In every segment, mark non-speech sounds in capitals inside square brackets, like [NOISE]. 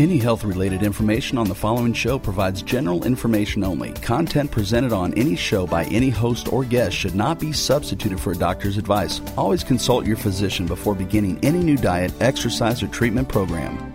Any health related information on the following show provides general information only. Content presented on any show by any host or guest should not be substituted for a doctor's advice. Always consult your physician before beginning any new diet, exercise, or treatment program.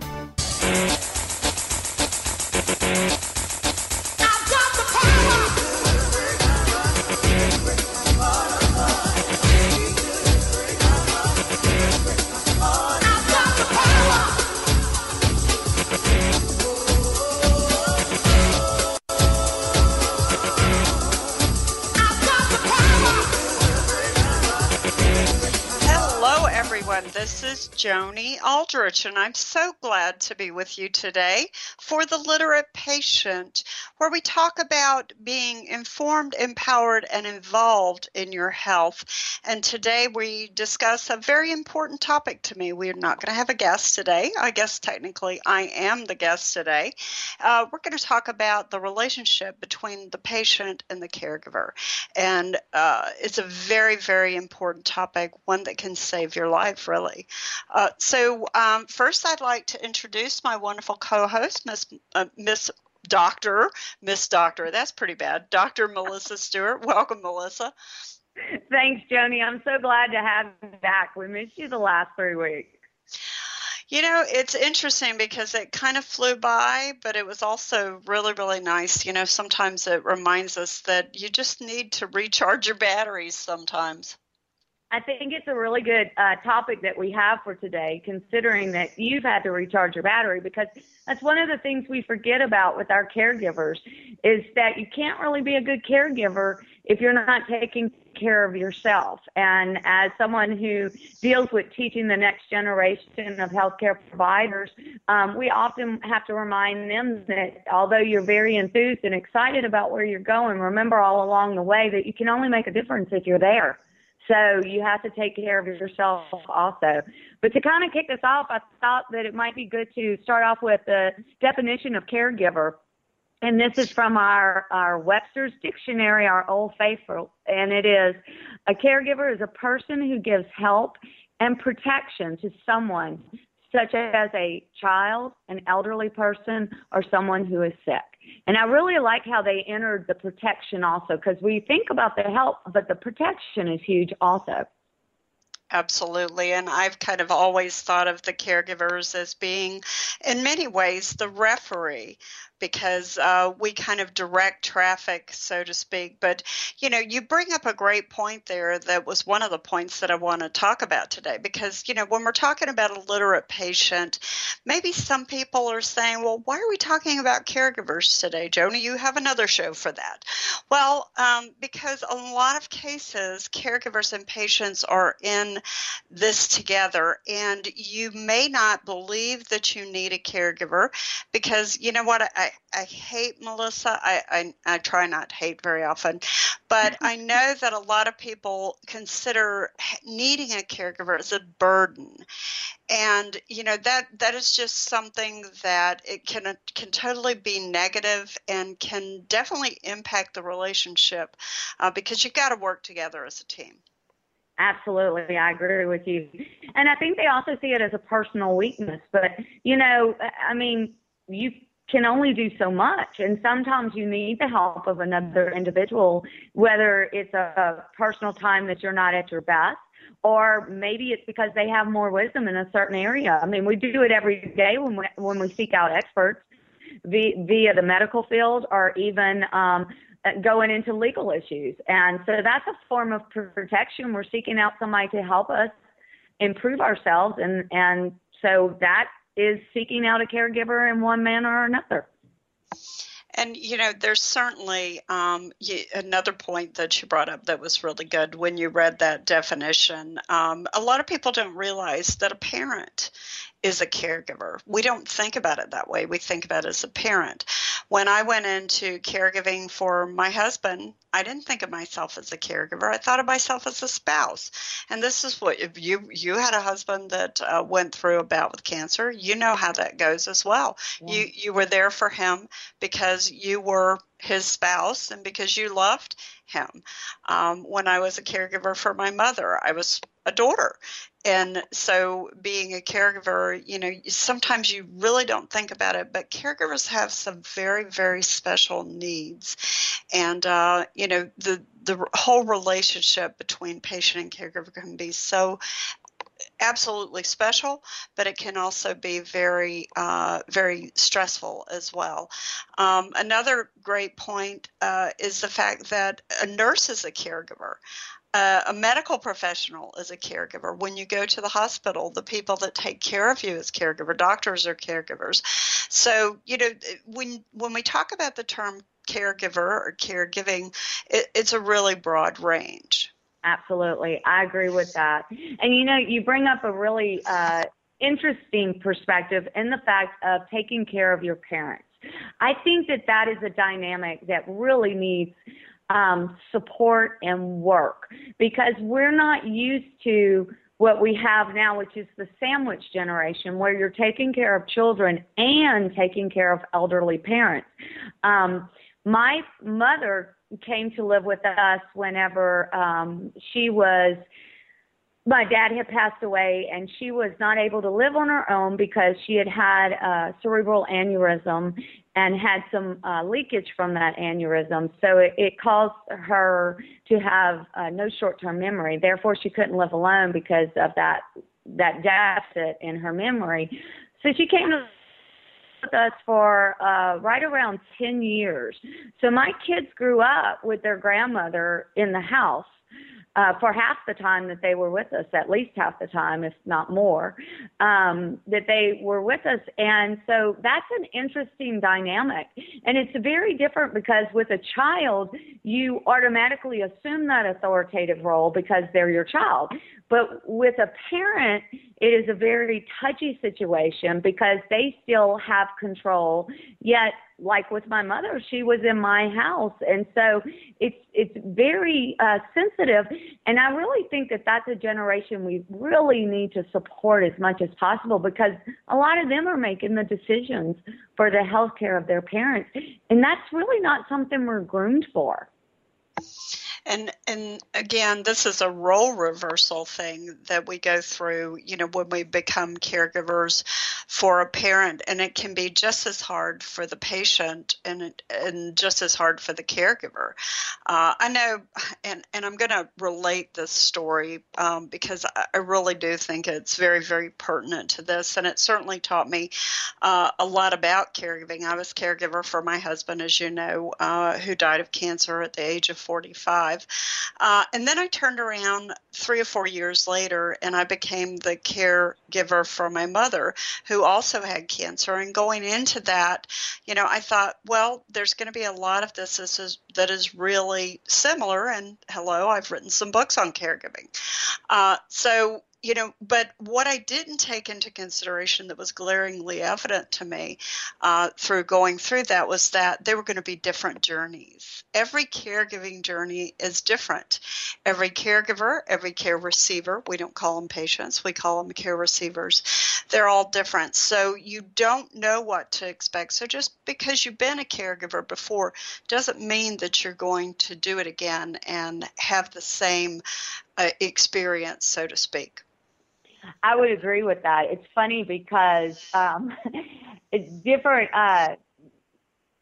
And I'm so glad to be with you today for The Literate Patient, where we talk about being informed, empowered, and involved in your health. And today we discuss a very important topic to me. We're not going to have a guest today. I guess technically I am the guest today. Uh, we're going to talk about the relationship between the patient and the caregiver. And uh, it's a very, very important topic, one that can save your life, really. Uh, so um, first, I'd like to introduce my wonderful co-host, Miss uh, Miss Doctor Miss Doctor. That's pretty bad, Doctor Melissa Stewart. Welcome, Melissa. Thanks, Joni. I'm so glad to have you back. We missed you the last three weeks. You know, it's interesting because it kind of flew by, but it was also really, really nice. You know, sometimes it reminds us that you just need to recharge your batteries sometimes. I think it's a really good uh, topic that we have for today, considering that you've had to recharge your battery, because that's one of the things we forget about with our caregivers is that you can't really be a good caregiver if you're not taking care of yourself. And as someone who deals with teaching the next generation of healthcare providers, um, we often have to remind them that although you're very enthused and excited about where you're going, remember all along the way that you can only make a difference if you're there so you have to take care of yourself also. But to kind of kick this off, I thought that it might be good to start off with the definition of caregiver. And this is from our, our Webster's Dictionary, our Old Faithful. And it is a caregiver is a person who gives help and protection to someone, such as a child, an elderly person, or someone who is sick. And I really like how they entered the protection also, because we think about the help, but the protection is huge also. Absolutely. And I've kind of always thought of the caregivers as being, in many ways, the referee because uh, we kind of direct traffic, so to speak. But, you know, you bring up a great point there that was one of the points that I want to talk about today because, you know, when we're talking about a literate patient, maybe some people are saying, well, why are we talking about caregivers today? Joni, you have another show for that. Well, um, because a lot of cases, caregivers and patients are in this together, and you may not believe that you need a caregiver because, you know what, I, I, I hate Melissa. I, I, I try not to hate very often, but I know [LAUGHS] that a lot of people consider needing a caregiver as a burden, and you know that that is just something that it can can totally be negative and can definitely impact the relationship uh, because you've got to work together as a team. Absolutely, I agree with you. And I think they also see it as a personal weakness. But, you know, I mean, you can only do so much. And sometimes you need the help of another individual, whether it's a, a personal time that you're not at your best, or maybe it's because they have more wisdom in a certain area. I mean, we do it every day when we, when we seek out experts via, via the medical field or even um, going into legal issues. And so that's a form of protection. We're seeking out somebody to help us improve ourselves. And, and so that is seeking out a caregiver in one manner or another. And you know, there's certainly um, you, another point that you brought up that was really good when you read that definition. Um, a lot of people don't realize that a parent is a caregiver. We don't think about it that way. We think about it as a parent. When I went into caregiving for my husband, I didn't think of myself as a caregiver. I thought of myself as a spouse. And this is what if you you had a husband that uh, went through a bout with cancer, you know how that goes as well. Yeah. You you were there for him because you were his spouse and because you loved him. Um, when I was a caregiver for my mother, I was a daughter. And so being a caregiver, you know, sometimes you really don't think about it, but caregivers have some very, very special needs. And, uh, you know, the, the whole relationship between patient and caregiver can be so absolutely special, but it can also be very, uh, very stressful as well. Um, another great point uh, is the fact that a nurse is a caregiver. Uh, a medical professional is a caregiver. When you go to the hospital, the people that take care of you as caregiver, doctors are caregivers. So, you know, when when we talk about the term caregiver or caregiving, it, it's a really broad range. Absolutely. I agree with that. And you know, you bring up a really uh, interesting perspective in the fact of taking care of your parents. I think that that is a dynamic that really needs um, support and work because we're not used to what we have now, which is the sandwich generation, where you're taking care of children and taking care of elderly parents. Um, my mother came to live with us whenever um, she was my dad had passed away and she was not able to live on her own because she had had a cerebral aneurysm and had some uh, leakage from that aneurysm. So it, it caused her to have uh, no short-term memory. Therefore, she couldn't live alone because of that that deficit in her memory. So she came to with us for uh, right around 10 years. So my kids grew up with their grandmother in the house uh, for half the time that they were with us, at least half the time, if not more, um, that they were with us. And so that's an interesting dynamic. And it's very different because with a child, you automatically assume that authoritative role because they're your child. But with a parent, it is a very touchy situation because they still have control, yet like with my mother, she was in my house, and so it's it's very uh, sensitive. And I really think that that's a generation we really need to support as much as possible because a lot of them are making the decisions for the health care of their parents, and that's really not something we're groomed for. And and again, this is a role reversal thing that we go through, you know, when we become caregivers for a parent and it can be just as hard for the patient and and just as hard for the caregiver. Uh, I know and and I'm going to relate this story um, because I really do think it's very very pertinent to this and it certainly taught me uh, a lot about caregiving. I was caregiver for my husband as you know, uh, who died of cancer at the age of 45 uh, and then I turned around three or four years later and I became the caregiver for my mother, who also had cancer. And going into that, you know, I thought, well, there's going to be a lot of this, this is, that is really similar. And hello, I've written some books on caregiving. Uh, so you know, but what I didn't take into consideration that was glaringly evident to me uh, through going through that was that they were going to be different journeys. Every caregiving journey is different. Every caregiver, every care receiver, we don't call them patients, we call them care receivers, they're all different. So you don't know what to expect. So just because you've been a caregiver before doesn't mean that you're going to do it again and have the same uh, experience, so to speak. I would agree with that. It's funny because um, [LAUGHS] it's different. Uh,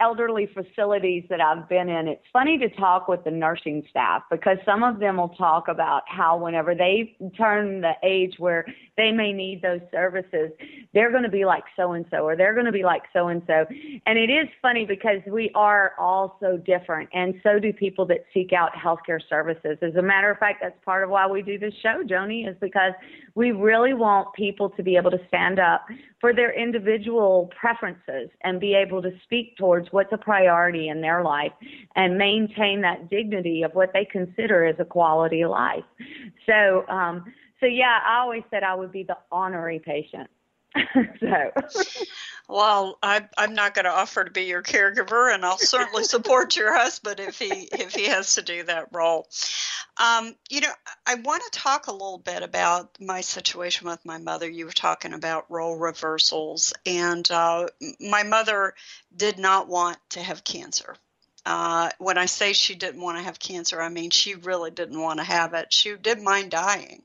elderly facilities that I've been in, it's funny to talk with the nursing staff because some of them will talk about how whenever they turn the age where they may need those services, they're going to be like so and so or they're going to be like so and so. And it is funny because we are all so different and so do people that seek out healthcare services. As a matter of fact, that's part of why we do this show, Joni, is because we really want people to be able to stand up for their individual preferences and be able to speak towards what's a priority in their life and maintain that dignity of what they consider as a quality life. So, um, so yeah, I always said I would be the honorary patient. [LAUGHS] so. Well I, i'm not going to offer to be your caregiver and i'll certainly support your husband if he if he has to do that role. Um, you know i want to talk a little bit about my situation with my mother. You were talking about role reversals and uh, my mother did not want to have cancer uh, when I say she didn't want to have cancer, I mean she really didn't want to have it. She did mind dying,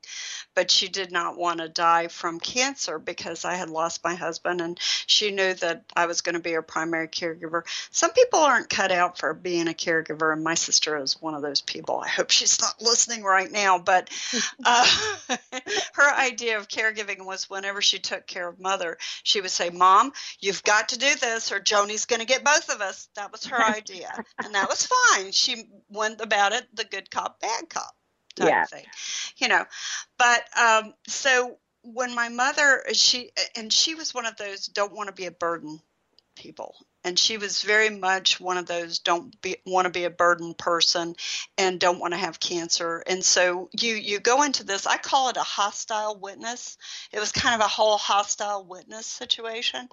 but she did not want to die from cancer because I had lost my husband and she knew that I was going to be her primary caregiver. Some people aren't cut out for being a caregiver, and my sister is one of those people. I hope she's not listening right now, but [LAUGHS] uh, [LAUGHS] her idea of caregiving was whenever she took care of mother, she would say, Mom, you've got to do this or Joni's going to get both of us. That was her [LAUGHS] idea and that was fine. She went about it the good cop, bad cop type yeah. thing, you know. But um, so when my mother, she and she was one of those don't want to be a burden people. And she was very much one of those don't be, want to be a burden person and don't want to have cancer. And so you you go into this i call it a hostile witness. It was kind of a whole hostile witness situation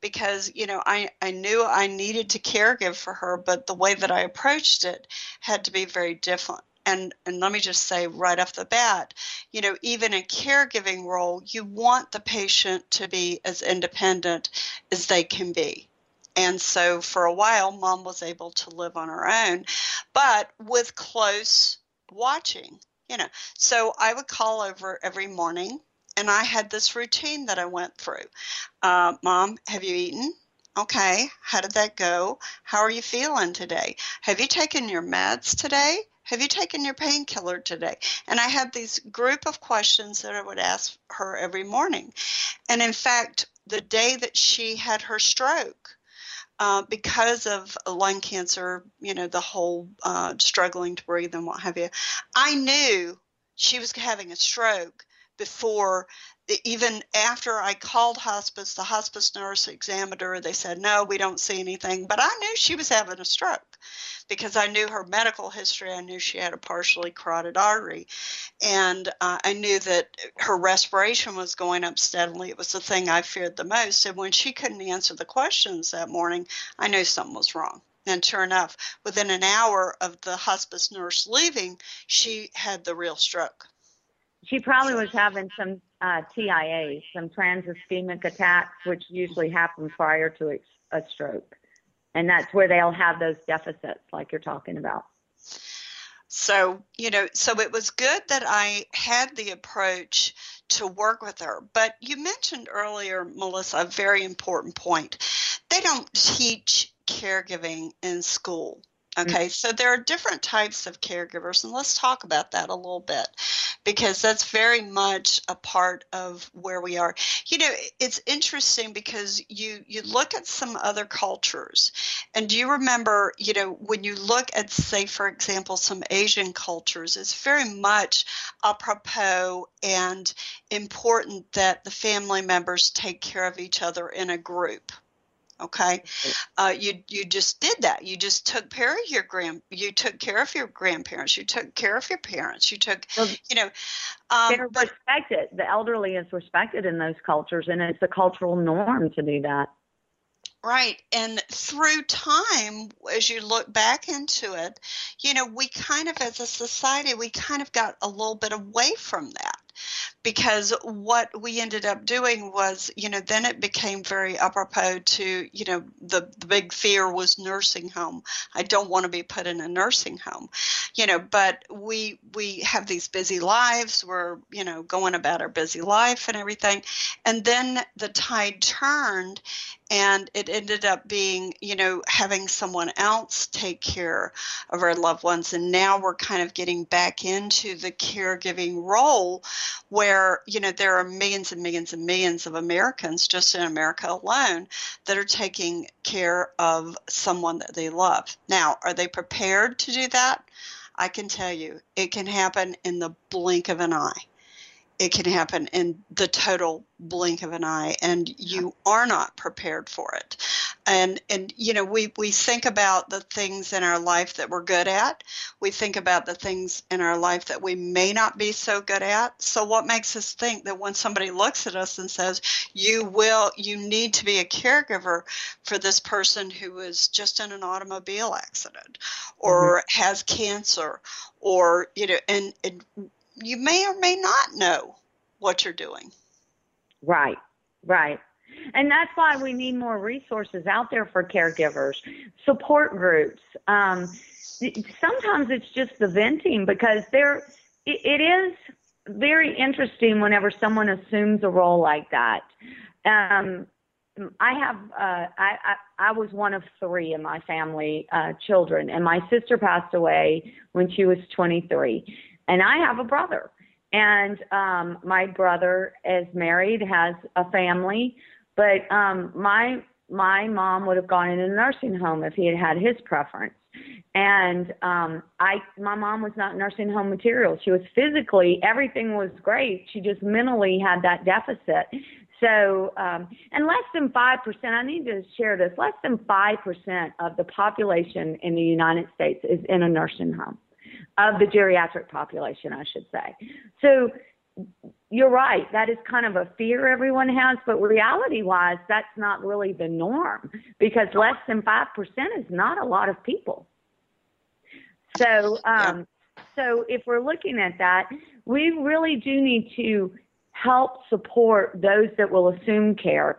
because you know i i knew i needed to caregive for her but the way that i approached it had to be very different. And and let me just say right off the bat you know even in a caregiving role you want the patient to be as independent as they can be and so for a while, mom was able to live on her own, but with close watching, you know. So I would call over every morning, and I had this routine that I went through. Uh, mom, have you eaten? Okay, how did that go? How are you feeling today? Have you taken your meds today? Have you taken your painkiller today? And I had these group of questions that I would ask her every morning. And in fact, the day that she had her stroke, uh, because of lung cancer, you know, the whole uh, struggling to breathe and what have you, I knew she was having a stroke before even after I called hospice, the hospice nurse examined her. They said, no, we don't see anything. But I knew she was having a stroke because I knew her medical history. I knew she had a partially carotid artery. And uh, I knew that her respiration was going up steadily. It was the thing I feared the most. And when she couldn't answer the questions that morning, I knew something was wrong. And sure enough, within an hour of the hospice nurse leaving, she had the real stroke. She probably was having some uh, TIA, some transischemic attacks, which usually happen prior to a stroke. And that's where they'll have those deficits, like you're talking about. So, you know, so it was good that I had the approach to work with her. But you mentioned earlier, Melissa, a very important point. They don't teach caregiving in school. Okay, mm-hmm. so there are different types of caregivers, and let's talk about that a little bit because that's very much a part of where we are. You know, it's interesting because you you look at some other cultures, and do you remember, you know, when you look at, say, for example, some Asian cultures, it's very much apropos and important that the family members take care of each other in a group okay? Uh, you you just did that. You just took care of your grand you took care of your grandparents. You took care of your parents. You took well, you know um, they're but, respected. The elderly is respected in those cultures and it's a cultural norm to do that. Right. And through time, as you look back into it, you know, we kind of, as a society, we kind of got a little bit away from that because what we ended up doing was, you know, then it became very apropos to, you know, the, the big fear was nursing home. I don't want to be put in a nursing home, you know, but we we have these busy lives. We're, you know, going about our busy life and everything. And then the tide turned and it ended up being, you know, having someone else take care of our loved ones. And now we're kind of getting back into the caregiving role where you know there are millions and millions and millions of Americans just in America alone that are taking care of someone that they love. Now, are they prepared to do that? I can tell you, it can happen in the blink of an eye it can happen in the total blink of an eye and you are not prepared for it. And and you know we we think about the things in our life that we're good at. We think about the things in our life that we may not be so good at. So what makes us think that when somebody looks at us and says you will you need to be a caregiver for this person who is just in an automobile accident or mm-hmm. has cancer or you know and, and you may or may not know what you're doing. Right, right. And that's why we need more resources out there for caregivers, support groups. Um, sometimes it's just the venting because there, it, it is very interesting whenever someone assumes a role like that. Um, I have uh, I, I I was one of three in my family uh, children, and my sister passed away when she was 23, and I have a brother. And um, my brother is married, has a family, but um, my my mom would have gone in a nursing home if he had had his preference. And um, I, my mom was not nursing home material. She was physically everything was great. She just mentally had that deficit. So, um, and less than 5%, I need to share this, less than 5% of the population in the United States is in a nursing home of the geriatric population, I should say. So you're right. That is kind of a fear everyone has, but reality wise, that's not really the norm because less than 5% is not a lot of people. So, um, so if we're looking at that, we really do need to help support those that will assume care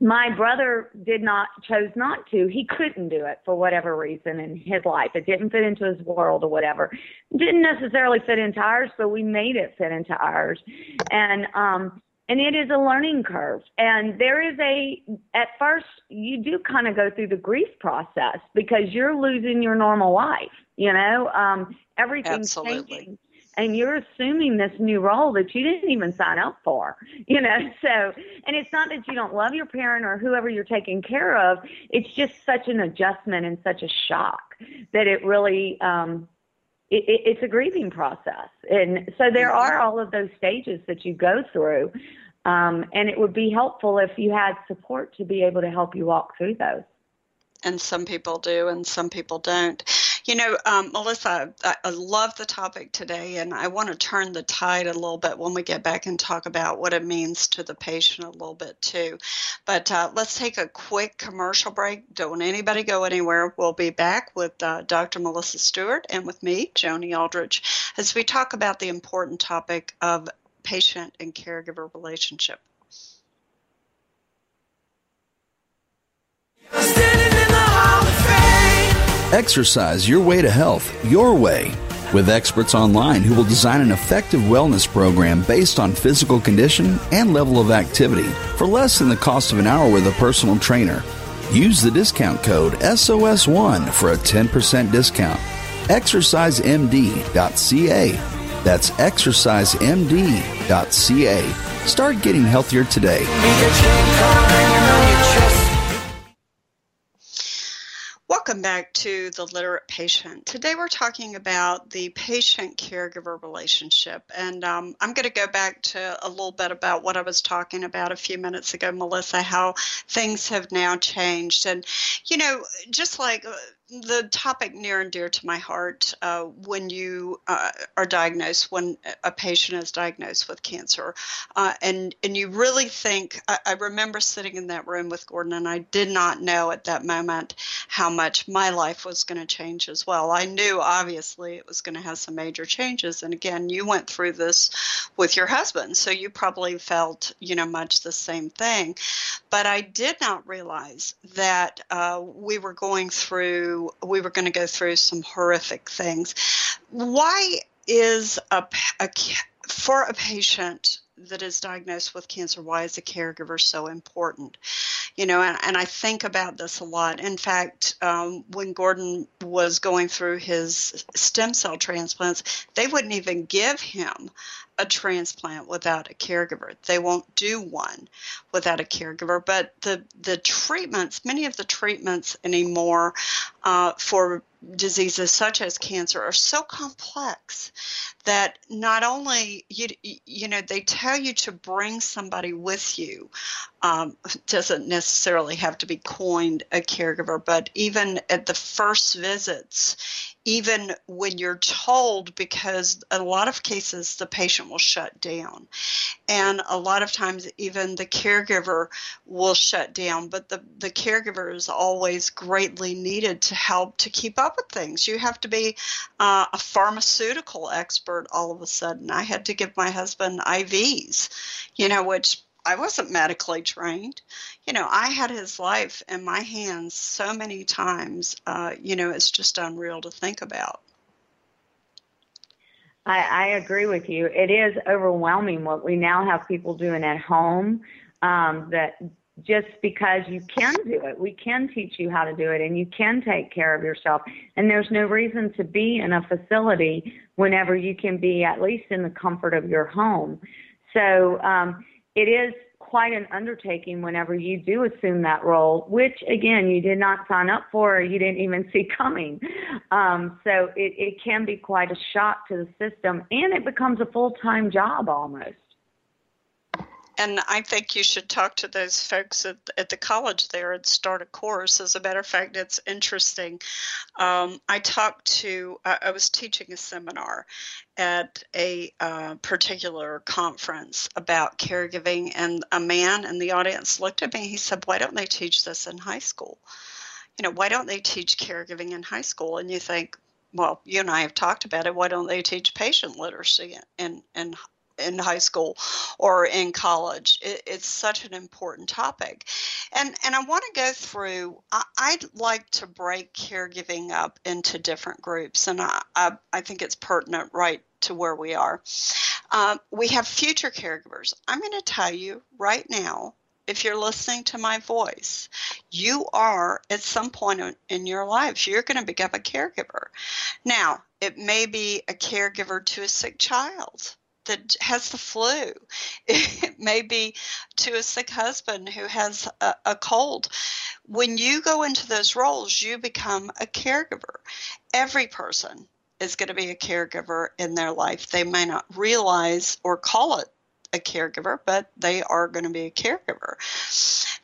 my brother did not chose not to. He couldn't do it for whatever reason in his life. It didn't fit into his world or whatever. Didn't necessarily fit into ours but we made it fit into ours. And um and it is a learning curve. And there is a at first you do kind of go through the grief process because you're losing your normal life you know? Um everything's Absolutely. changing and you're assuming this new role that you didn't even sign up for [LAUGHS] you know? So and it's not that you don't love your parent or whoever you're taking care of. It's just such an adjustment and such a shock that it really um it, it, it's a grieving process. And so there mm-hmm. are all of those stages that you go through um and it would be helpful if you had support to be able to help you walk through those. And some people do and some people don't you know, um, Melissa, I, I, love the topic today, and I want to turn the tide a little bit when we get back and talk about what it means to the patient a little bit too. But uh, let's take a quick commercial break. Don't anybody go anywhere. We'll be back with uh, Dr. Melissa Stewart and with me, Joni Aldrich, as we talk about the important topic of patient and caregiver relationship. Exercise your way to health, your way, with experts online who will design an effective wellness program based on physical condition and level of activity for less than the cost of an hour with a personal trainer. Use the discount code SOS1 for a 10% discount. ExerciseMD.ca. That's exercisemd.ca. Start getting healthier today. Welcome back to the Literate Patient. Today we're talking about the patient caregiver relationship. And um, I'm going to go back to a little bit about what I was talking about a few minutes ago, Melissa, how things have now changed. And, you know, just like uh, the topic near and dear to my heart uh, when you uh, are diagnosed, when a patient is diagnosed with cancer, uh, and and you really think. I, I, remember sitting in that room with Gordon, and I did not know at that moment how much my life was going to change as well. I knew obviously it was going to have some major changes, and again, you went through this with your husband, so you probably felt you know much the same thing. But I did not realize that uh, we were going through we were going to go through some horrific things. Why is a, a for a patient that is diagnosed with cancer, why is a caregiver so important? You know, and, and I think about this a lot. In fact, um, when Gordon was going through his stem cell transplants, they wouldn't even give him a transplant without a caregiver. They won't do one without a caregiver. But the the treatments, many of the treatments anymore uh, for diseases such as cancer are so complex that not only you you know they tell you to bring somebody with you um, doesn't necessarily have to be coined a caregiver but even at the first visits even when you're told, because a lot of cases the patient will shut down. And a lot of times, even the caregiver will shut down, but the, the caregiver is always greatly needed to help to keep up with things. You have to be uh, a pharmaceutical expert all of a sudden. I had to give my husband IVs, you know, which I wasn't medically trained. You know, I had his life in my hands so many times. Uh, you know, it's just unreal to think about. I, I agree with you. It is overwhelming what we now have people doing at home. Um, that just because you can do it, we can teach you how to do it, and you can take care of yourself. And there's no reason to be in a facility whenever you can be at least in the comfort of your home. So um, it is quite an undertaking whenever you do assume that role, which again you did not sign up for or you didn't even [LAUGHS] see coming. Um, so it, it can be quite a shock to the system, and it becomes a full time job almost and I think you should talk to those folks at, at the college there and start a course. As a matter of fact, it's interesting. Um, I talked to, I, I, was teaching a seminar at a uh, particular conference about caregiving, and a man in the audience looked at me. He said, Why don't they teach this in high school? You know, why don't they teach caregiving in high school? And you think, well, you and I have talked about it. Why don't they teach patient literacy in, in in high school or in college. It, it's such an important topic. And, and I want to go through, I, would like to break caregiving up into different groups, and I, I, I think it's pertinent right to where we are. Uh, we have future caregivers. I'm going to tell you right now if you're listening to my voice, you are at some point in your life, you're going to become a caregiver. Now, it may be a caregiver to a sick child that has the flu. [LAUGHS] It may be to a sick husband who has a, a cold. When you go into those roles, you become a caregiver. Every person is going to be a caregiver in their life. They may not realize or call it a caregiver, but they are going to be a caregiver.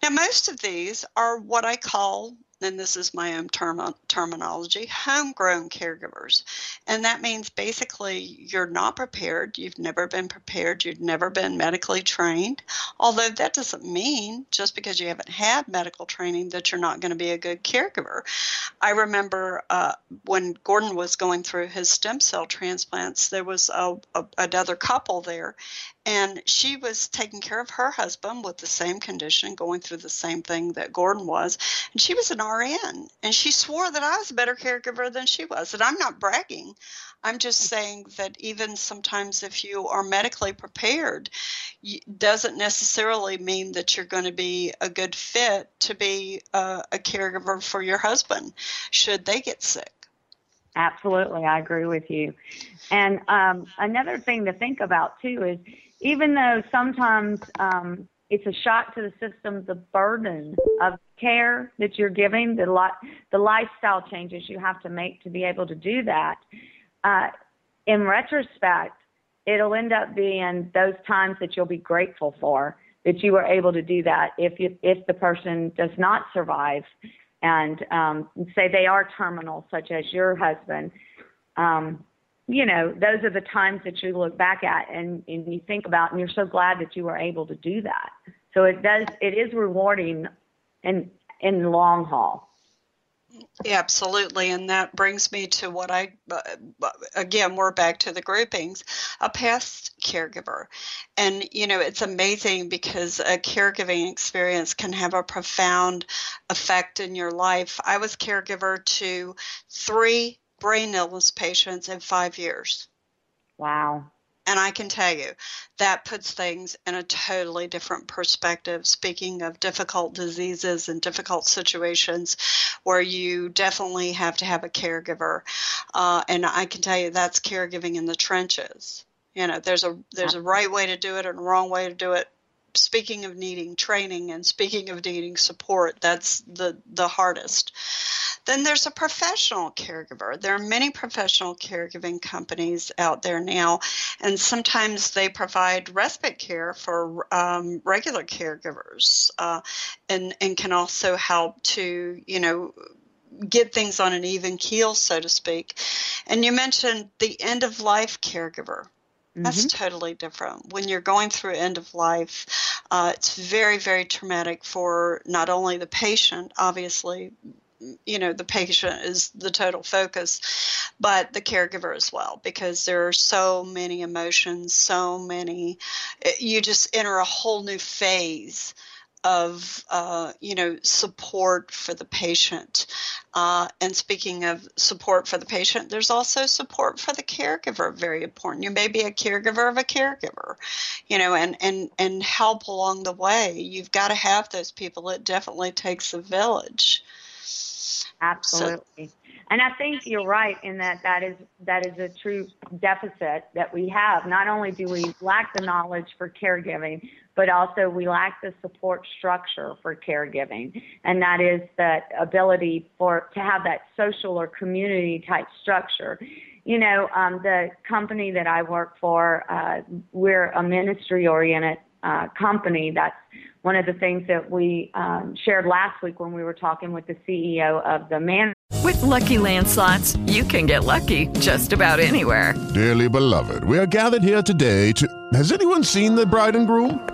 Now, most of these are what I call and this is my own term, terminology, homegrown caregivers. And that means basically you're not prepared, you've never been prepared, you've never been medically trained. Although that doesn't mean just because you haven't had medical training that you're not going to be a good caregiver. I remember uh, when Gordon was going through his stem cell transplants, there was a, a, another couple there, and she was taking care of her husband with the same condition, going through the same thing that Gordon was. And she was an RN, and she swore that I was a better caregiver than she was. And I'm not bragging. I'm just saying that even sometimes if you are medically prepared, doesn't necessarily mean that you're going to be a good fit to be a, a caregiver for your husband should they get sick. Absolutely, I agree with you. And um, another thing to think about too is even though sometimes um, it's a shock to the system. The burden of care that you're giving, the li- the lifestyle changes you have to make to be able to do that. Uh, in retrospect, it'll end up being those times that you'll be grateful for that you were able to do that. If you, if the person does not survive, and um, say they are terminal, such as your husband. Um, you know, those are the times that you look back at and, and you think about, and you're so glad that you were able to do that. So it does, it is rewarding in in the long haul. Yeah, absolutely. And that brings me to what I, uh, again, we're back to the groupings, a past caregiver. And, you know, it's amazing because a caregiving experience can have a profound effect in your life. I was caregiver to three brain illness patients in five years. Wow. And I can tell you that puts things in a totally different perspective. Speaking of difficult diseases and difficult situations where you definitely have to have a caregiver. Uh, and I can tell you that's caregiving in the trenches. You know, there's a there's a right way to do it and a wrong way to do it speaking of needing training and speaking of needing support, that's the, the hardest. Then there's a professional caregiver. There are many professional caregiving companies out there now, and sometimes they provide respite care for um, regular caregivers uh, and, and can also help to, you know, get things on an even keel, so to speak. And you mentioned the end of life caregiver. That's mm-hmm. totally different. When you're going through end of life, uh, it's very, very traumatic for not only the patient, obviously, you know, the patient is the total focus, but the caregiver as well, because there are so many emotions, so many, you just enter a whole new phase of uh, you know support for the patient. Uh, and speaking of support for the patient, there's also support for the caregiver. Very important. You may be a caregiver of a caregiver, you know, and and and help along the way. You've got to have those people. It definitely takes a village. Absolutely. So, and I think you're right in that that is that is a true deficit that we have. Not only do we lack the knowledge for caregiving, but also we lack the support structure for caregiving, and that is that ability for to have that social or community type structure. You know, um, the company that I work for, uh, we're a ministry oriented uh, company. That's one of the things that we um, shared last week when we were talking with the CEO of the man. With LuckyLand Slots, you can get lucky just about anywhere. Dearly beloved, we are gathered here today to. Has anyone seen the bride and groom?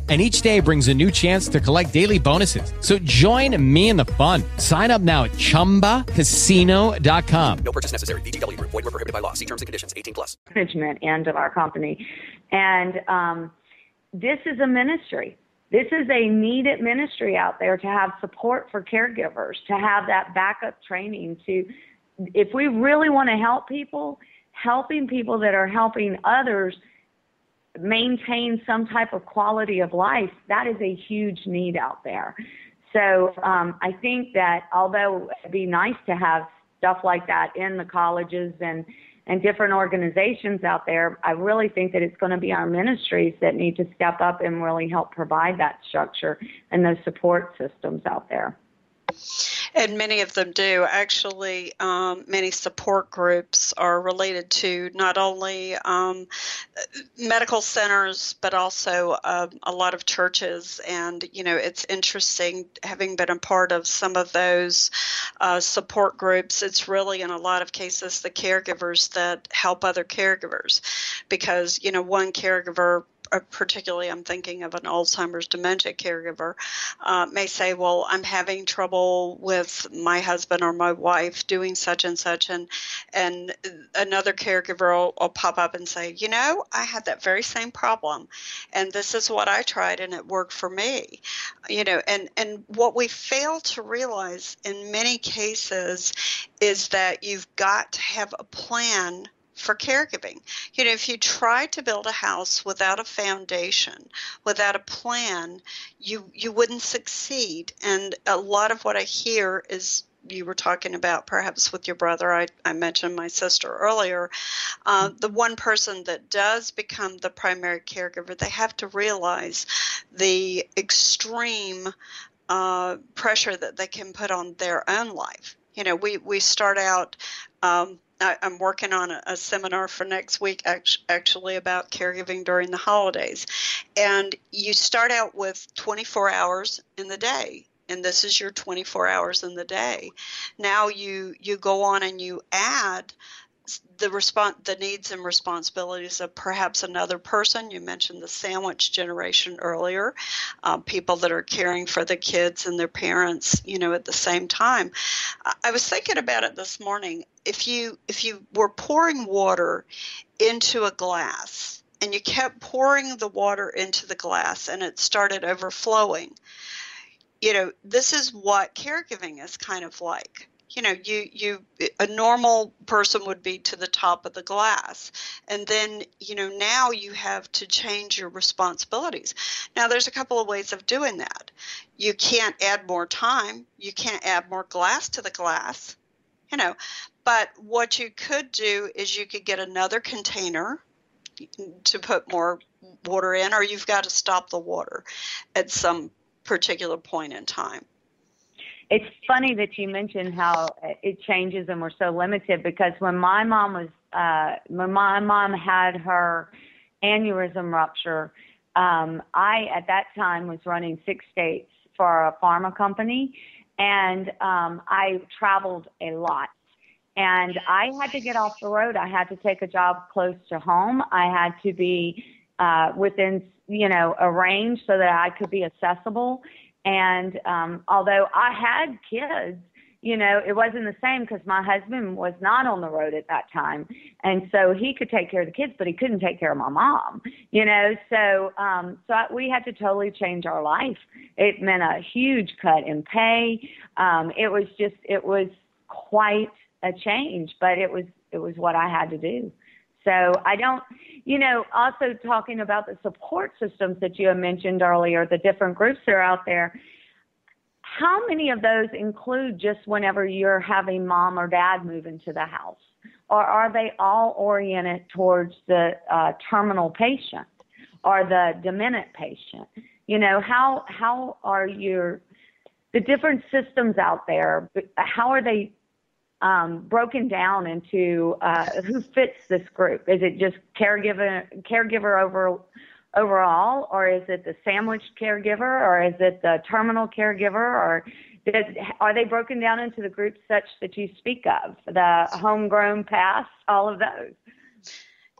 and each day brings a new chance to collect daily bonuses. So join me in the fun. Sign up now at ChumbaCasino.com. No purchase necessary. VGW. Void were prohibited by law. See terms and conditions. 18 plus. Management end of our company. And um, this is a ministry. This is a needed ministry out there to have support for caregivers, to have that backup training to, if we really want to help people, helping people that are helping others – maintain some type of quality of life, that is a huge need out there. So um, I think that although it'd be nice to have stuff like that in the colleges and and different organizations out there, I really think that it's going to be our ministries that need to step up and really help provide that structure and those support systems out there. And many of them do. Actually, um, many support groups are related to not only um, medical centers, but also uh, a lot of churches. And, you know, it's interesting having been a part of some of those uh, support groups. It's really, in a lot of cases, the caregivers that help other caregivers because, you know, one caregiver particularly I'm thinking of an Alzheimer's dementia caregiver, uh, may say, Well, I'm having trouble with my husband or my wife doing such and such. And, and another caregiver will, will pop up and say, You know, I had that very same problem. And this is what I tried and it worked for me. You know, and, and what we fail to realize in many cases is that you've got to have a plan for caregiving. You know, if you try to build a house without a foundation, without a plan, you you wouldn't succeed. And a lot of what I hear is you were talking about perhaps with your brother i, I mentioned my sister earlier uh, the one person that does become the primary caregiver they have to realize the extreme uh, pressure that they can put on their own life you know we, we start out um, I, am working on a, a, seminar for next week actually about caregiving during the holidays. And you start out with 24 hours in the day and this is your 24 hours in the day. Now you you go on and you add the response the needs and responsibilities of perhaps another person. You mentioned the sandwich generation earlier um, people that are caring for the kids and their parents you know at the same time. I was thinking about it this morning. If you if you were pouring water into a glass and you kept pouring the water into the glass and it started overflowing you know this is what caregiving is kind of like you know you you a normal person would be to the top of the glass. And then you know now you have to change your responsibilities. Now there's a couple of ways of doing that. You can't add more time. You can't add more glass to the glass you know. But what you could do is you could get another container to put more water in or you've got to stop the water at some particular point in time it's funny that you mentioned how it changes and we're so limited because when my mom was uh when my mom had her aneurysm rupture um i at that time was running six states for a pharma company and um i traveled a lot. And i had to get off the road. I had to take a job close to home. I had to be uh within you know a range so that i could be accessible and um, although I had kids, you know, it wasn't the same because my husband was not on the road at that time. And so he could take care of the kids, but he couldn't take care of my mom, you know. So, um, so I, we had to totally change our life. It meant a huge cut in pay. Um, it was just, it was quite a change, but it was, it was what I had to do. So I don't, you know, also talking about the support systems that you mentioned earlier, the different groups that are out there. How many of those include just whenever you're having mom or dad move into the house? Or are they all oriented towards the uh, terminal patient or the demented patient? You know, how, how are your, the different systems out there, how are they um, broken down into uh, who fits this group. Is it just caregiver caregiver over overall, or is it the sandwich caregiver, or is it the terminal caregiver, or does, are they broken down into the groups such that you speak of, the homegrown past, all of those?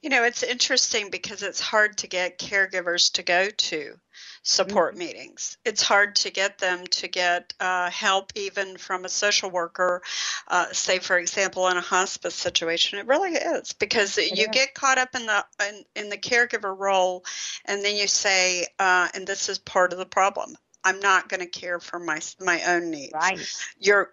You know, it's interesting because it's hard to get caregivers to go to support mm-hmm. meetings. It's hard to get them to get uh, help even from a social worker, uh, say for example in a hospice situation. It really is because it you is. get caught up in the in, in, the caregiver role, and then you say, uh, and this is part of the problem. I'm not going to care for my my own needs. Right. You're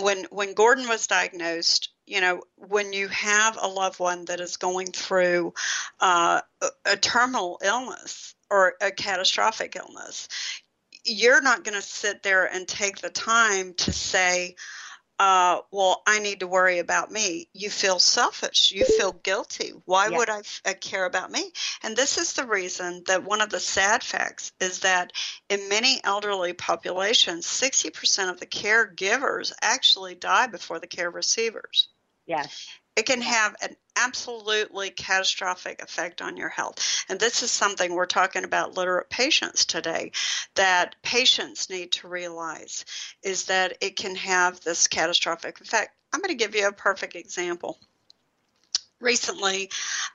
when when Gordon was diagnosed, you know, when you have a loved one that is going through uh, a, a terminal illness, or a catastrophic illness, you're not going to sit there and take the time to say, uh, well, I need to worry about me. You feel selfish. You feel guilty. Why would I, f- I care about me? And this is the reason that one of the sad facts is that in many elderly populations, 60% of the caregivers actually die before the care receivers. Yes it can have an absolutely catastrophic effect on your health. And this is something we're talking about literate patients today that patients need to realize is that it can have this catastrophic effect. I'm going to give you a perfect example. recently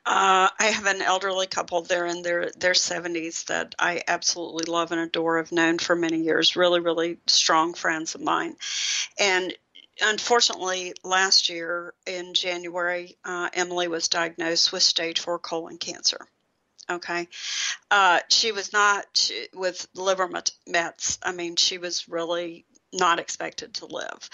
uh, i have an elderly couple they're in their their 70s that i absolutely love and adore have known for many years really really strong friends of mine and unfortunately last year in january uh, emily was diagnosed with stage 4 colon cancer okay uh, she was not she, with liver mets i mean she was really not expected to live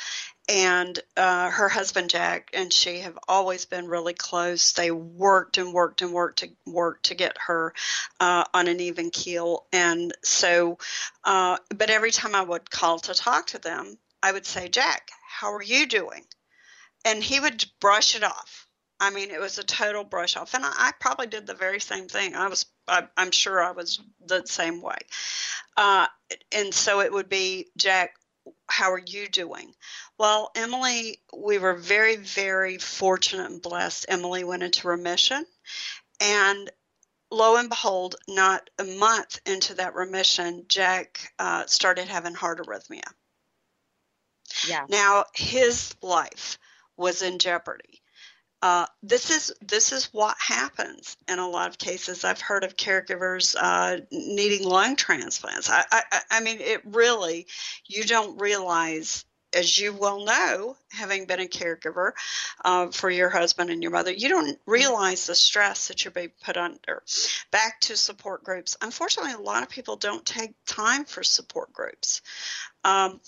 and uh, her husband Jack and she have always been really close. They worked and worked and worked to work to get her uh, on an even keel. And so, uh, but every time I would call to talk to them, I would say, Jack, how are you doing? And he would brush it off. I mean, it was a total brush off, and I, I probably did the very same thing. I was, I, am sure, I was the same way. Uh, and so it would be, Jack, how are you doing? Well, Emily, we were very, very fortunate and blessed. Emily went into remission, and lo and behold, not a month into that remission, Jack uh, started having heart arrhythmia. Yeah. Now his life was in jeopardy. Uh, this is this is what happens in a lot of cases. I've heard of caregivers uh, needing lung transplants. I, I, I mean, it really you don't realize as you well know, having been a caregiver uh, for your husband and your mother, you don't realize the stress that you're being put under. Back to support groups. Unfortunately, a lot of people don't take time for support groups. Um,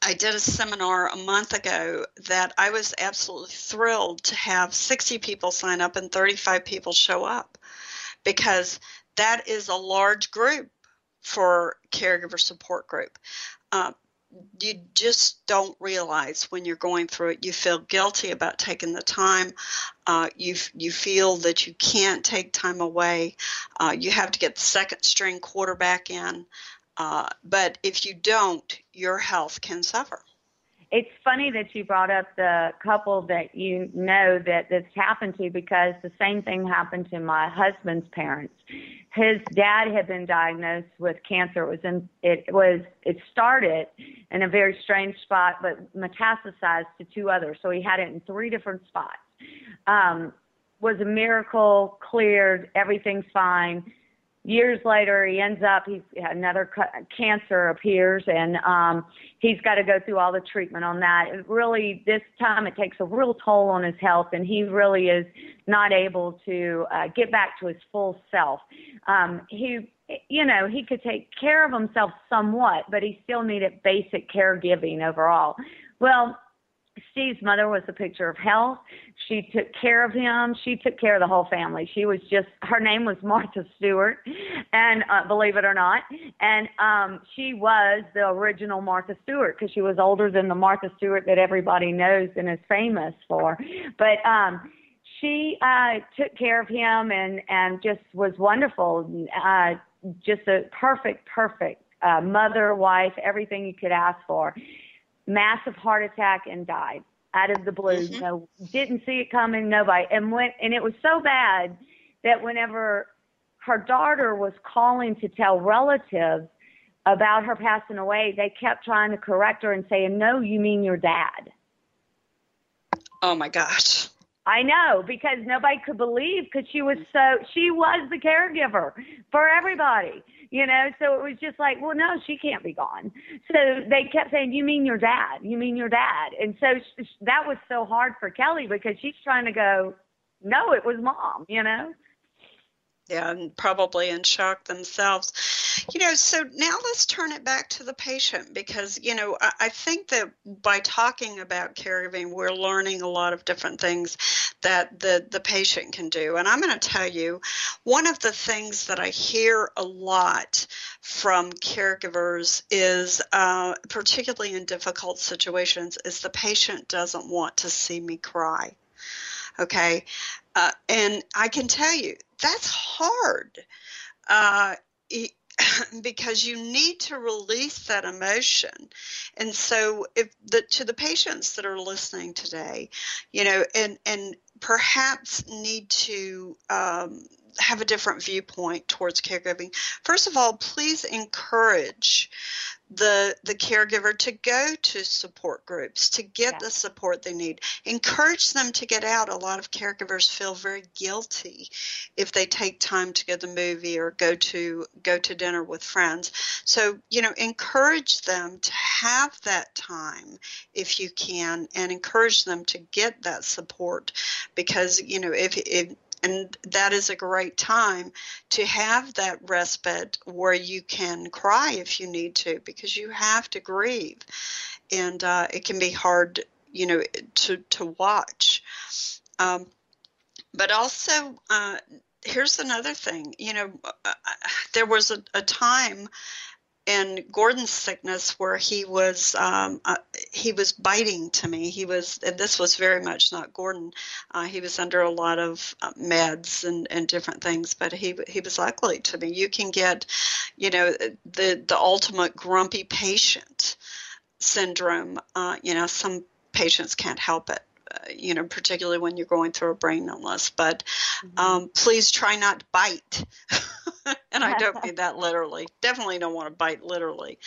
I did a seminar a month ago that I was absolutely thrilled to have 60 people sign up and 35 people show up because that is a large group for caregiver support group. Uh, you just don't realize when you're going through it. You feel guilty about taking the time. Uh, you you feel that you can't take time away. Uh, you have to get the second string quarterback in. Uh, but if you don't, your health can suffer. It's funny that you brought up the couple that you know that this happened to because the same thing happened to my husband's parents. His dad had been diagnosed with cancer. It was in, it was it started in a very strange spot, but metastasized to two others. So he had it in three different spots. Um, was a miracle, cleared, everything's fine years later he ends up he's another cancer appears and um he's got to go through all the treatment on that. It really this time it takes a real toll on his health and he really is not able to uh, get back to his full self. Um he you know he could take care of himself somewhat but he still needed basic caregiving overall. Well Steve's mother was a picture of health. She took care of him. She took care of the whole family. She was just her name was Martha Stewart, and uh, believe it or not, and um, she was the original Martha Stewart because she was older than the Martha Stewart that everybody knows and is famous for. But um, she uh, took care of him and and just was wonderful. Uh, just a perfect, perfect uh, mother, wife, everything you could ask for massive heart attack and died out of the blue. Mm-hmm. No, didn't see it coming. Nobody. And went, and it was so bad that whenever her daughter was calling to tell relatives about her passing away, they kept trying to correct her and saying, "No, you mean your dad." Oh my gosh. I know because nobody could believe because she was so she was the caregiver for everybody, you know. So it was just like, well, no, she can't be gone. So they kept saying, "You mean your dad? You mean your dad?" And so that was so hard for Kelly because she's trying to go, "No, it was mom," you know yeah, and probably in shock themselves. You know, so now let's turn it back to the patient because, you know, I, I think that by talking about caregiving, we're learning a lot of different things that the, the patient can do. And I'm going to tell you, one of the things that I hear a lot from caregivers is, uh, particularly in difficult situations, is the patient doesn't want to see me cry. Okay. Uh, and I can tell you, that's hard uh, [COUGHS] because you need to release that emotion. And so, if the, to the patients that are listening today, you know, and and perhaps need to um, have a different viewpoint towards caregiving. First of all, please encourage the the caregiver to go to support groups to get yeah. the support they need. Encourage them to get out. A lot of caregivers feel very guilty if they take time to go to the movie or go to go to dinner with friends. So you know encourage them to have that time if you can and encourage them to get that support because you know if, if and that is a great time to have that respite where you can cry if you need to because you have to grieve. And uh, it can be hard you know to to watch. Um, but also uh, here's another thing you know uh, uh there was a, a time in Gordon's sickness where he was um, uh, he was biting to me. He was this was very much not Gordon. Uh, he was under a lot of uh, meds and, and different things, but he he was ugly to me. You can get, you know, the the ultimate grumpy patient syndrome. Uh, you know, some patients can't help it. Uh, you know, particularly when you're going through a brain illness. But mm-hmm. um, please try not to bite. [LAUGHS] and I don't mean [LAUGHS] that literally. Definitely don't want to bite literally.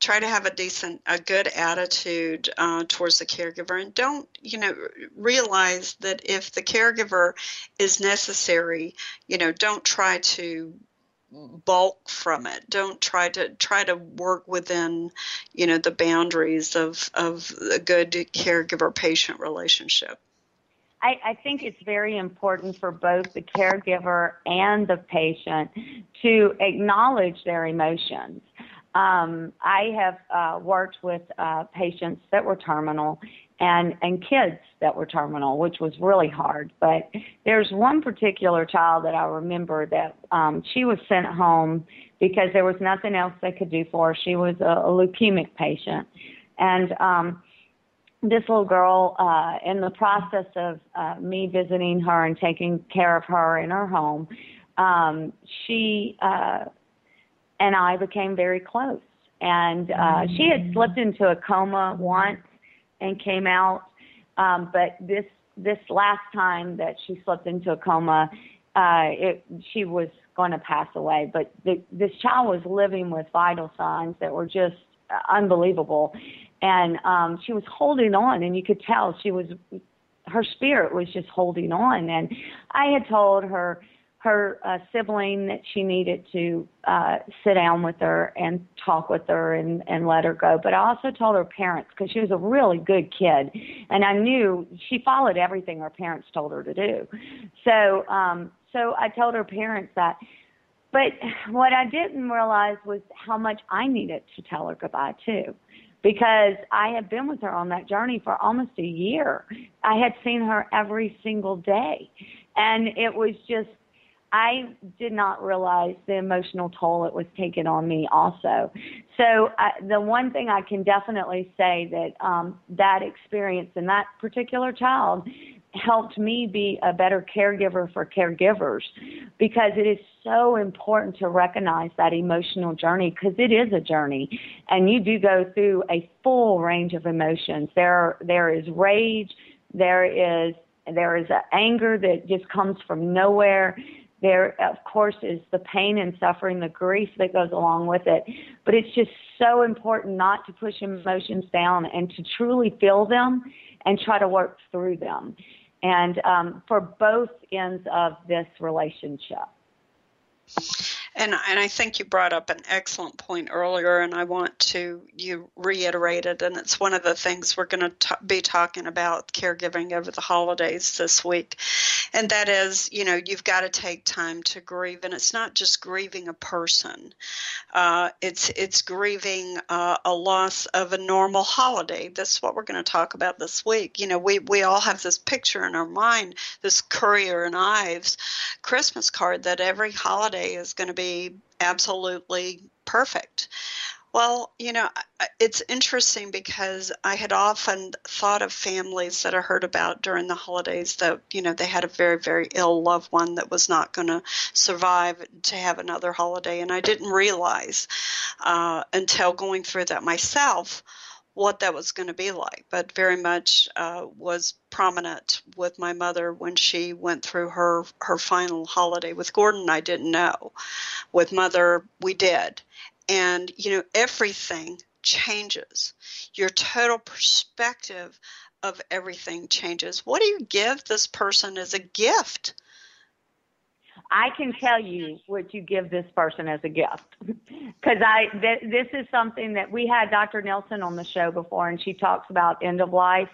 Try to have a decent, a good attitude uh, towards the caregiver, and don't, you know, realize that if the caregiver is necessary, you know, don't try to bulk from it. Don't try to try to work within, you know, the boundaries of of a good caregiver patient relationship. I, I think it's very important for both the caregiver and the patient to acknowledge their emotions. Um, I have uh, worked with uh, patients that were terminal and and kids that were terminal, which was really hard. But there's one particular child that I remember that um, she was sent home because there was nothing else they could do for her. She was a, a leukemic patient, and um, this little girl, uh, in the process of uh, me visiting her and taking care of her in her home, um, she uh, and I became very close. And uh, she had slipped into a coma once and came out. Um, but this this last time that she slipped into a coma, uh, it, she was going to pass away. But the, this child was living with vital signs that were just unbelievable, and um, she was holding on, and you could tell she was her spirit was just holding on. And I had told her her uh, sibling that she needed to uh, sit down with her and talk with her and, and let her go. But I also told her parents because she was a really good kid, and I knew she followed everything her parents told her to do. So, um, so I told her parents that. But what I didn't realize was how much I needed to tell her goodbye too because I had been with her on that journey for almost a year. I had seen her every single day. And it was just I did not realize the emotional toll it was taking on me also. So I, the one thing I can definitely say that um, that experience and that particular child helped me be a better caregiver for caregivers because it is so important to recognize that emotional journey because it is a journey. And you do go through a full range of emotions. There there is rage there is there is anger that just comes from nowhere there, of course, is the pain and suffering, the grief that goes along with it. But it's just so important not to push emotions down and to truly feel them and try to work through them. And um, for both ends of this relationship. And, and I think you brought up an excellent point earlier, and I want to you reiterate it. And it's one of the things we're going to be talking about caregiving over the holidays this week, and that is, you know, you've got to take time to grieve, and it's not just grieving a person; uh, it's it's grieving uh, a loss of a normal holiday. That's what we're going to talk about this week. You know, we we all have this picture in our mind, this Currier and Ives Christmas card that every holiday is going to be absolutely perfect. Well, you know, it's interesting because I had often thought of families that I heard about during the holidays that, you know, they had a very, very ill loved one that was not going to survive to have another holiday. And I didn't realize uh, until going through that myself what that was going to be like, but very much uh, was prominent with my mother when she went through her her final holiday. With Gordon, I didn't know. With mother, we did, and you know everything changes. Your total perspective of everything changes. What do you give this person as a gift? I can tell you what you give this person as a gift [LAUGHS] because I th- this is something that we had Dr. Nelson on the show before, and she talks about end of life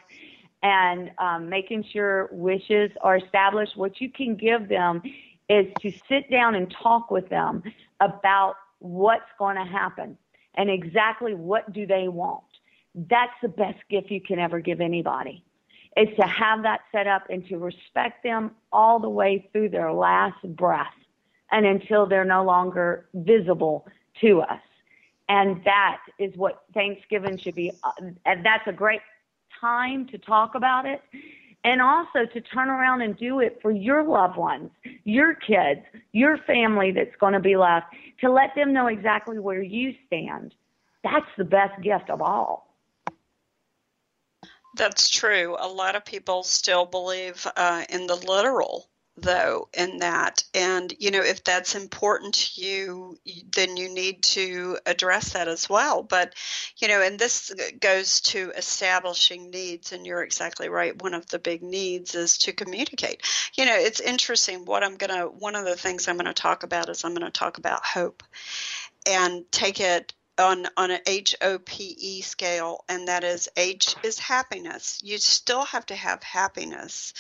and um, making sure wishes are established. What you can give them is to sit down and talk with them about what's going to happen and exactly what do they want. That's the best gift you can ever give anybody is to have that set up and to respect them all the way through their last breath and until they're no longer visible to us. And that is what Thanksgiving should be. Uh, and that's a great time to talk about it. And also to turn around and do it for your loved ones, your kids, your family that's going to be left, to let them know exactly where you stand. That's the best gift of all. That's true. A lot of people still believe uh, in the literal, though, in that. And, you know, if that's important to you, then you need to address that as well. But, you know, and this goes to establishing needs. And you're exactly right. One of the big needs is to communicate. You know, it's interesting. What I'm going to, one of the things I'm going to talk about is I'm going to talk about hope and take it on on an HOPE scale, and that is H is happiness. You still have to have happiness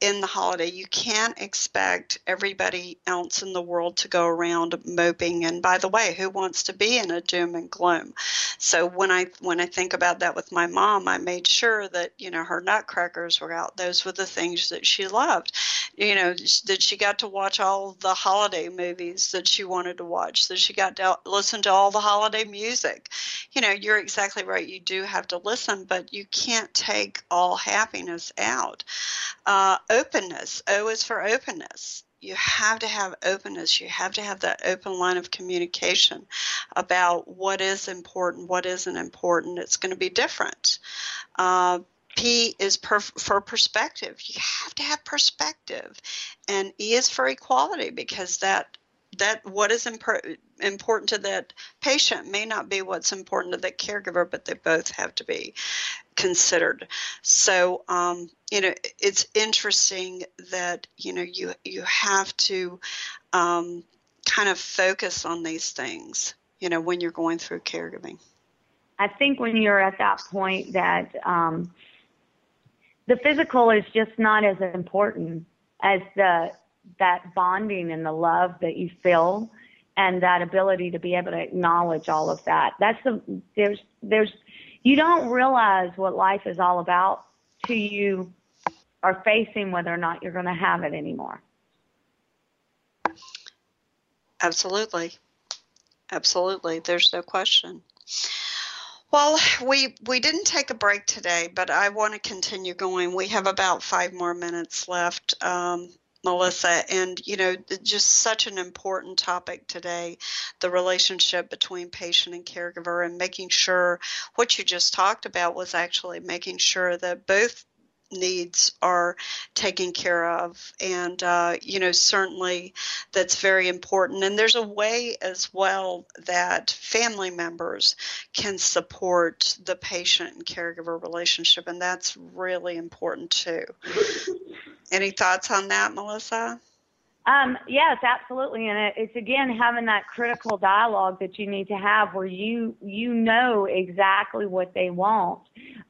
in the holiday. You can't expect everybody else in the world to go around moping. And by the way, who wants to be in a doom and gloom? So when I when I think about that with my mom, I made sure that you know her nutcrackers were out. Those were the things that she loved. You know that she got to watch all the holiday movies that she wanted to watch. That she got to listen to all the holiday music. You know, you're exactly right. You do have to listen, but you can't take all happiness out. Uh, openness. O is for openness. You have to have openness. You have to have that open line of communication about what is important, what isn't important. It's going to be different. Uh, P is per, for perspective. You have to have perspective. And E is for equality because that that what is imp- important to that patient may not be what's important to the caregiver, but they both have to be considered. So, um, you know, it's interesting that you know you you have to um, kind of focus on these things. You know, when you're going through caregiving. I think when you're at that point that um, the physical is just not as important as the that bonding and the love that you feel and that ability to be able to acknowledge all of that. That's the there's there's you don't realize what life is all about till you are facing whether or not you're going to have it anymore. Absolutely. Absolutely. There's no question. Well, we we didn't take a break today, but I want to continue going. We have about five more minutes left. Um, Melissa, and you know, just such an important topic today the relationship between patient and caregiver, and making sure what you just talked about was actually making sure that both needs are taken care of. And, uh, you know, certainly that's very important. And there's a way as well that family members can support the patient and caregiver relationship. And that's really important too. Any thoughts on that, Melissa? Um, yes, absolutely, and it's again having that critical dialogue that you need to have, where you you know exactly what they want.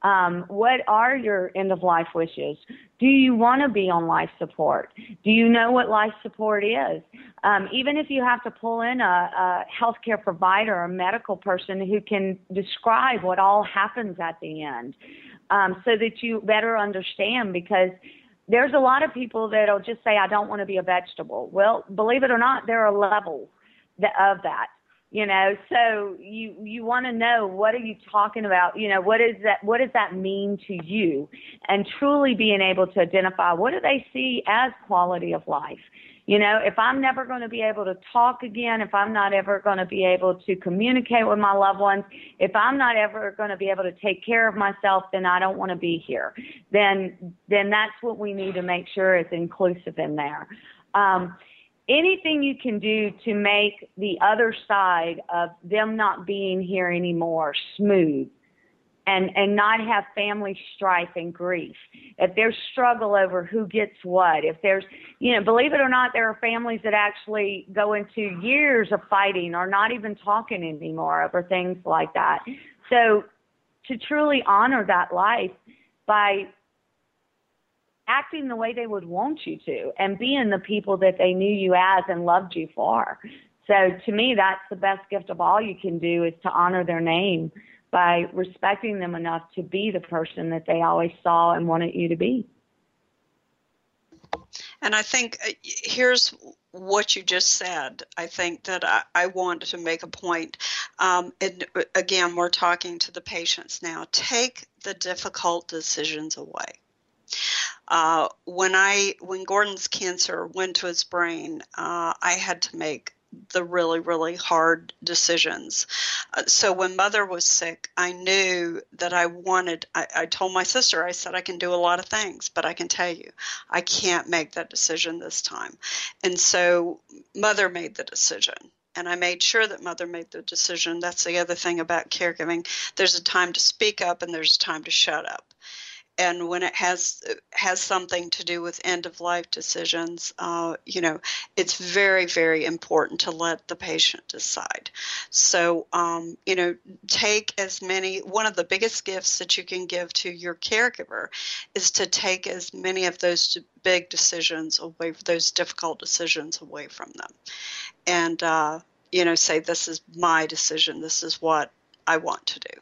Um, what are your end of life wishes? Do you want to be on life support? Do you know what life support is? Um, even if you have to pull in a, a healthcare provider or a medical person who can describe what all happens at the end, um, so that you better understand because there's a lot of people that'll just say, I don't want to be a vegetable. Well, believe it or not, there are levels of that. you know so you you want to know what are you talking about you know what is that what does that mean to you and truly being able to identify what do they see as quality of life you know if i'm never going to be able to talk again if i'm not ever going to be able to communicate with my loved ones if i'm not ever going to be able to take care of myself then i don't want to be here. Then then that's what we need to make sure is inclusive in there. Um, anything you can do to make the other side of them not being here anymore smooth and and not have family strife and grief. If there's struggle over who gets what if there's you know believe it or not there are families that actually go into years of fighting or not even talking anymore over things like that. So to truly honor that life by acting the way they would want you to and being the people that they knew you as and loved you for. So to me, that's the best gift of all you can do is to honor their name by respecting them enough to be the person that they always saw and wanted you to be. And I think uh, here's what you just said. I think that I, I want to make a point. Um, and uh, again, we're talking to the patients now. Take the difficult decisions away. Uh, when I when Gordon's cancer went to his brain, uh, I had to make the really really hard decisions. Uh, so when mother was sick, I knew that I wanted. I, I told my sister, I said I can do a lot of things, but I can tell you, I can't make that decision this time. And so mother made the decision and I made sure that mother made the decision. That's the other thing about caregiving. There's a time to speak up and there's a time to shut up and when it has has something to do with end of life decisions, uh, you know, it's very very important to let the patient decide. So, um, you know, take as many. One of the biggest gifts that you can give to your caregiver is to take as many of those big decisions away, those difficult decisions away from them, and uh, you know, say this is my decision. This is what I want to do.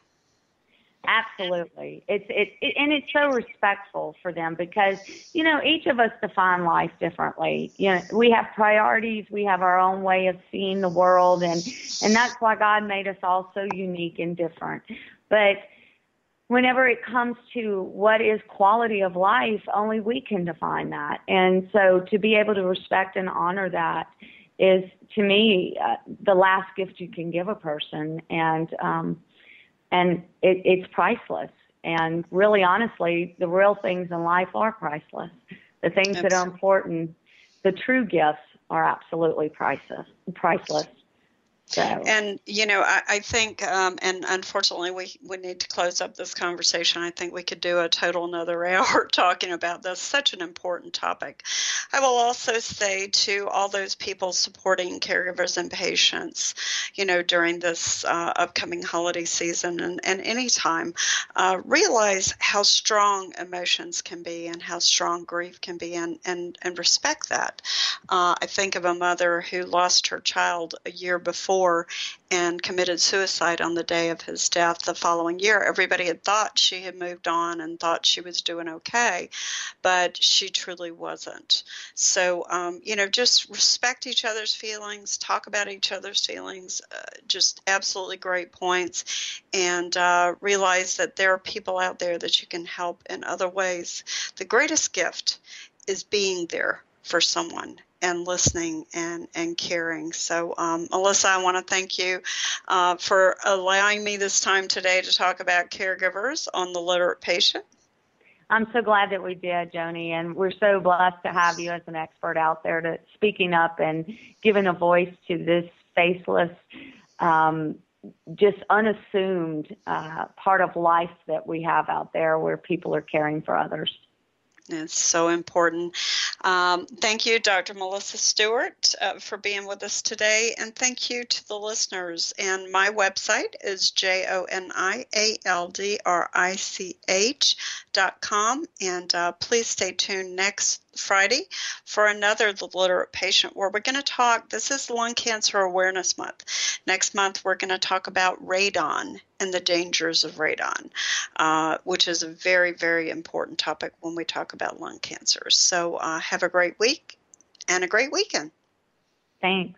Absolutely. It's it, it and it's so respectful for them because you know each of us define life differently. You know, we have priorities, we have our own way of seeing the world and and that's why God made us all so unique and different. But whenever it comes to what is quality of life, only we can define that. And so to be able to respect and honor that is to me uh, the last gift you can give a person and um and it, it's priceless. And really, honestly, the real things in life are priceless. The things Absolutely. that are important, the true gifts, are absolutely priceless. Priceless. So. And you know, I, I think, um, and unfortunately, we we need to close up this conversation. I think we could do a total another [LAUGHS] hour talking about this. Such an important topic. I will also say to all those people supporting caregivers and patients, you know, during this uh, upcoming holiday season and and any time, uh, realize how strong emotions can be and how strong grief can be, and and and respect that. Uh, I think of a mother who lost her child a year before and committed suicide on the day of his death the following year. Everybody had thought she had moved on and thought she was doing okay, but she truly wasn't. So, um, you know, just respect each other's feelings, talk about each other's feelings, uh, just absolutely great points, and uh, realize that there are people out there that you can help in other ways. The greatest gift is being there for someone and listening and, and caring. So, um, Melissa, I want to thank you uh, for allowing me this time today to talk about caregivers on the literate patient. I'm so glad that we did, Joni, and we're so blessed to have you as an expert out there to speaking up and giving a voice to this faceless, um, just unassumed uh, part of life that we have out there where people are caring for others. It's so important. Um, thank you, Dr. Melissa Stewart, uh, for being with us today. And thank you to the listeners. And my website is J O N I A L D R I C H dot com. And uh, please stay tuned next Friday for another The Literate Patient where we're going to talk. This is Lung Cancer Awareness Month. Next month, we're going to talk about radon and the dangers of radon, uh, which is a very, very important topic when we talk about lung cancer. So uh, have a great week and a great weekend. Thanks.